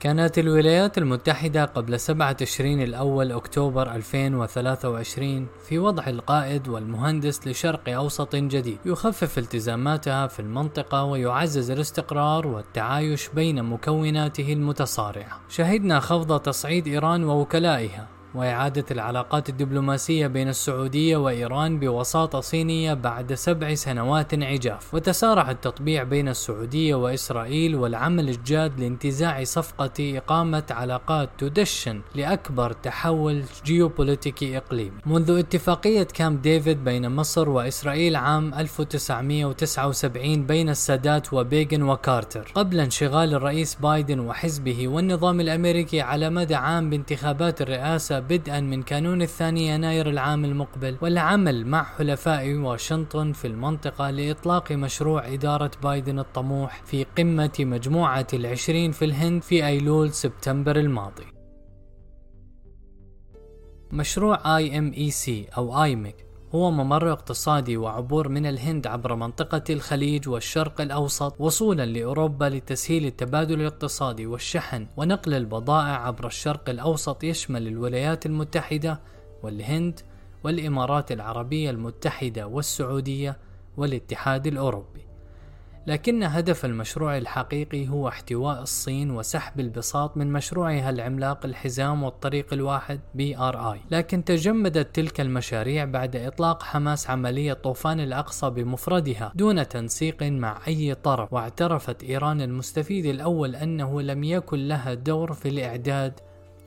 كانت الولايات المتحدة قبل 7 تشرين الأول أكتوبر 2023 في وضع القائد والمهندس لشرق أوسط جديد. يخفف التزاماتها في المنطقة ويعزز الاستقرار والتعايش بين مكوناته المتصارعة. شهدنا خفض تصعيد إيران ووكلائها. وإعادة العلاقات الدبلوماسية بين السعودية وإيران بوساطة صينية بعد سبع سنوات عجاف. وتسارع التطبيع بين السعودية وإسرائيل والعمل الجاد لانتزاع صفقة إقامة علاقات تدشن لأكبر تحول جيوبوليتيكي إقليمي. منذ اتفاقية كامب ديفيد بين مصر وإسرائيل عام 1979 بين السادات وبيغن وكارتر. قبل انشغال الرئيس بايدن وحزبه والنظام الأمريكي على مدى عام بانتخابات الرئاسة بدءا من كانون الثاني يناير العام المقبل والعمل مع حلفاء واشنطن في المنطقة لإطلاق مشروع إدارة بايدن الطموح في قمة مجموعة العشرين في الهند في أيلول سبتمبر الماضي. مشروع IMEC أو IMEC هو ممر اقتصادي وعبور من الهند عبر منطقة الخليج والشرق الأوسط وصولا لأوروبا لتسهيل التبادل الاقتصادي والشحن ونقل البضائع عبر الشرق الأوسط يشمل الولايات المتحدة والهند والإمارات العربية المتحدة والسعودية والاتحاد الأوروبي. لكن هدف المشروع الحقيقي هو احتواء الصين وسحب البساط من مشروعها العملاق الحزام والطريق الواحد آي، لكن تجمدت تلك المشاريع بعد إطلاق حماس عملية طوفان الأقصى بمفردها دون تنسيق مع أي طرف، واعترفت إيران المستفيد الأول أنه لم يكن لها دور في الإعداد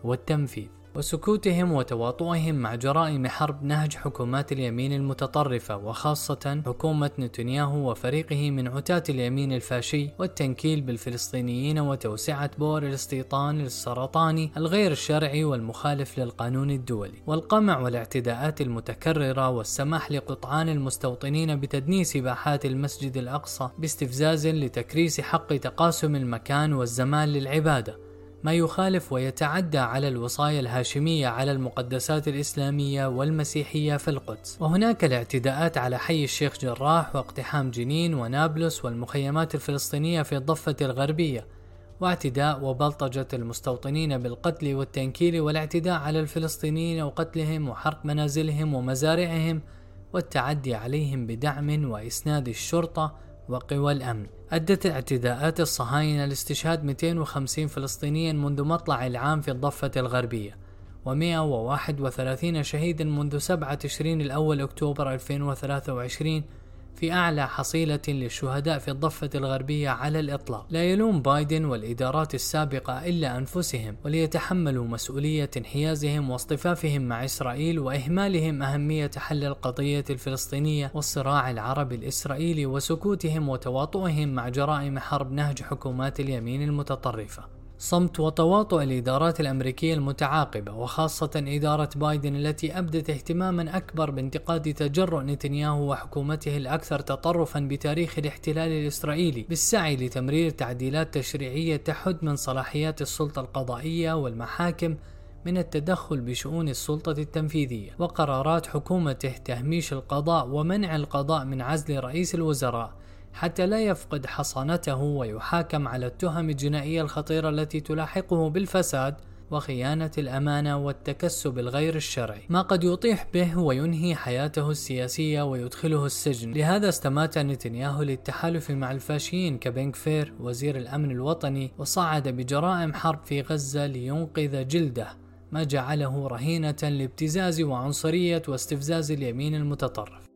والتنفيذ. وسكوتهم وتواطؤهم مع جرائم حرب نهج حكومات اليمين المتطرفة وخاصة حكومة نتنياهو وفريقه من عتاة اليمين الفاشي والتنكيل بالفلسطينيين وتوسعة بور الاستيطان السرطاني الغير الشرعي والمخالف للقانون الدولي والقمع والاعتداءات المتكررة والسماح لقطعان المستوطنين بتدنيس باحات المسجد الأقصى باستفزاز لتكريس حق تقاسم المكان والزمان للعبادة. ما يخالف ويتعدى على الوصايا الهاشمية على المقدسات الإسلامية والمسيحية في القدس. وهناك الاعتداءات على حي الشيخ جراح واقتحام جنين ونابلس والمخيمات الفلسطينية في الضفة الغربية واعتداء وبلطجة المستوطنين بالقتل والتنكيل والاعتداء على الفلسطينيين وقتلهم وحرق منازلهم ومزارعهم والتعدي عليهم بدعم وإسناد الشرطة وقوى الأمن. أدت اعتداءات الصهاينة لاستشهاد 250 فلسطينيا منذ مطلع العام في الضفة الغربية و131 شهيدا منذ 7 تشرين الأول أكتوبر 2023 في أعلى حصيلة للشهداء في الضفة الغربية على الإطلاق. لا يلوم بايدن والإدارات السابقة إلا أنفسهم وليتحملوا مسؤولية انحيازهم واصطفافهم مع إسرائيل وإهمالهم أهمية حل القضية الفلسطينية والصراع العربي الإسرائيلي وسكوتهم وتواطؤهم مع جرائم حرب نهج حكومات اليمين المتطرفة. صمت وتواطؤ الإدارات الأمريكية المتعاقبة وخاصة إدارة بايدن التي أبدت اهتماما أكبر بانتقاد تجرؤ نتنياهو وحكومته الأكثر تطرفا بتاريخ الاحتلال الإسرائيلي بالسعي لتمرير تعديلات تشريعية تحد من صلاحيات السلطة القضائية والمحاكم من التدخل بشؤون السلطة التنفيذية وقرارات حكومته تهميش القضاء ومنع القضاء من عزل رئيس الوزراء. حتى لا يفقد حصانته ويحاكم على التهم الجنائية الخطيرة التي تلاحقه بالفساد وخيانة الأمانة والتكسب الغير الشرعي. ما قد يطيح به وينهي حياته السياسية ويدخله السجن. لهذا استمات نتنياهو للتحالف مع الفاشيين كبن غفير وزير الأمن الوطني وصعد بجرائم حرب في غزة لينقذ جلده. ما جعله رهينة لابتزاز وعنصرية واستفزاز اليمين المتطرف.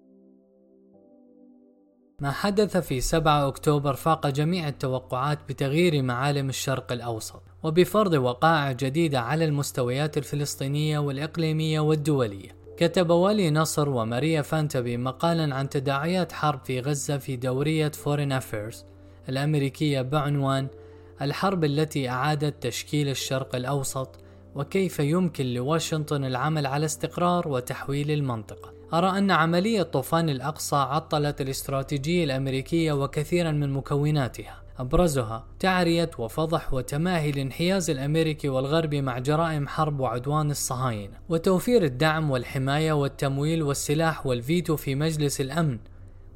ما حدث في 7 أكتوبر فاق جميع التوقعات بتغيير معالم الشرق الأوسط وبفرض وقائع جديدة على المستويات الفلسطينية والإقليمية والدولية. كتب ولي نصر وماريا فانتابي مقالا عن تداعيات حرب في غزة في دورية Foreign Affairs الأمريكية بعنوان الحرب التي أعادت تشكيل الشرق الأوسط وكيف يمكن لواشنطن العمل على استقرار وتحويل المنطقة أرى أن عملية طوفان الأقصى عطلت الاستراتيجية الأمريكية وكثيرا من مكوناتها. أبرزها تعرية وفضح وتماهي الانحياز الأمريكي والغربي مع جرائم حرب وعدوان الصهاينة وتوفير الدعم والحماية والتمويل والسلاح والفيتو في مجلس الأمن.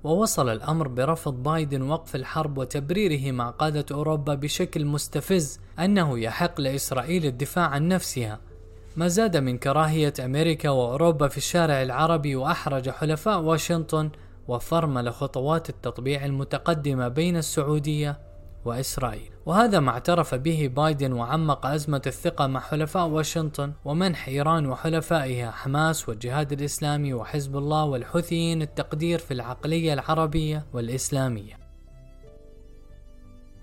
ووصل الأمر برفض بايدن وقف الحرب وتبريره مع قادة أوروبا بشكل مستفز أنه يحق لإسرائيل الدفاع عن نفسها. ما زاد من كراهية أمريكا وأوروبا في الشارع العربي وأحرج حلفاء واشنطن وفرمل خطوات التطبيع المتقدمة بين السعودية وإسرائيل. وهذا ما اعترف به بايدن وعمق أزمة الثقة مع حلفاء واشنطن ومنح إيران وحلفائها حماس والجهاد الإسلامي وحزب الله والحوثيين التقدير في العقلية العربية والإسلامية.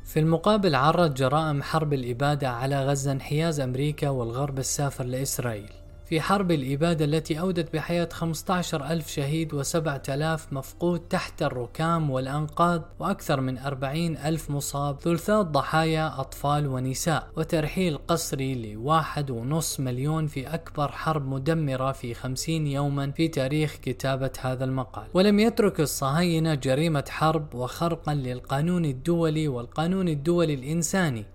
في المقابل عرض جرائم حرب الإبادة على غزة انحياز أمريكا والغرب السافر لإسرائيل. في حرب الإبادة التي أودت بحياة 15 ألف شهيد و7000 مفقود تحت الركام والأنقاض وأكثر من 40 ألف مصاب ثلثات ضحايا أطفال ونساء. وترحيل قسري لواحد ونص مليون في أكبر حرب مدمرة في 50 يوما في تاريخ كتابة هذا المقال. ولم يترك الصهاينة جريمة حرب وخرقا للقانون الدولي والقانون الدولي الإنساني.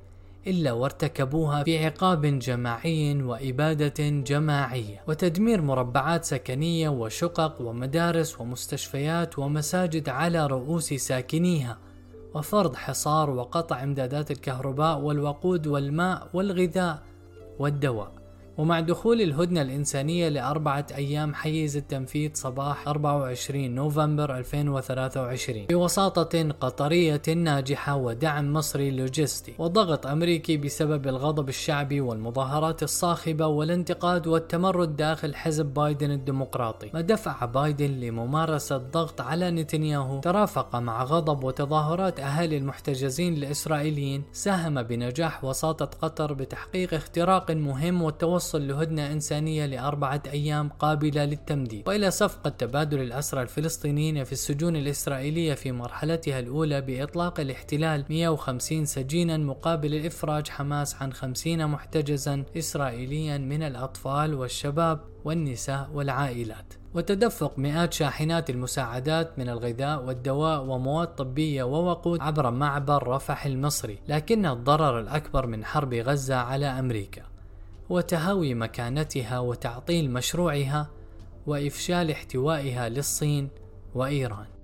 إلا وارتكبوها في عقاب جماعي وإبادة جماعية وتدمير مربعات سكنية وشقق ومدارس ومستشفيات ومساجد على رؤوس ساكنيها وفرض حصار وقطع امدادات الكهرباء والوقود والماء والغذاء والدواء. ومع دخول الهدنة الإنسانية لأربعة أيام حيز التنفيذ صباح 24 نوفمبر 2023 بوساطة قطرية ناجحة ودعم مصري لوجستي. وضغط أمريكي بسبب الغضب الشعبي والمظاهرات الصاخبة والانتقاد والتمرد داخل حزب بايدن الديمقراطي. ما دفع بايدن لممارسة ضغط على نتنياهو. ترافق مع غضب وتظاهرات أهالي المحتجزين الإسرائيليين. ساهم بنجاح وساطة قطر بتحقيق اختراق مهم والتوصل توصل لهدنة إنسانية لأربعة أيام قابلة للتمديد. وإلى صفقة تبادل الأسرى الفلسطينيين في السجون الإسرائيلية في مرحلتها الأولى بإطلاق الاحتلال 150 سجينا مقابل إفراج حماس عن 50 محتجزا إسرائيليا من الأطفال والشباب والنساء والعائلات. وتدفق مئات شاحنات المساعدات من الغذاء والدواء ومواد طبية ووقود عبر معبر رفح المصري لكن الضرر الأكبر من حرب غزة على أمريكا. وتهاوي مكانتها وتعطيل مشروعها وإفشال احتوائها للصين وإيران.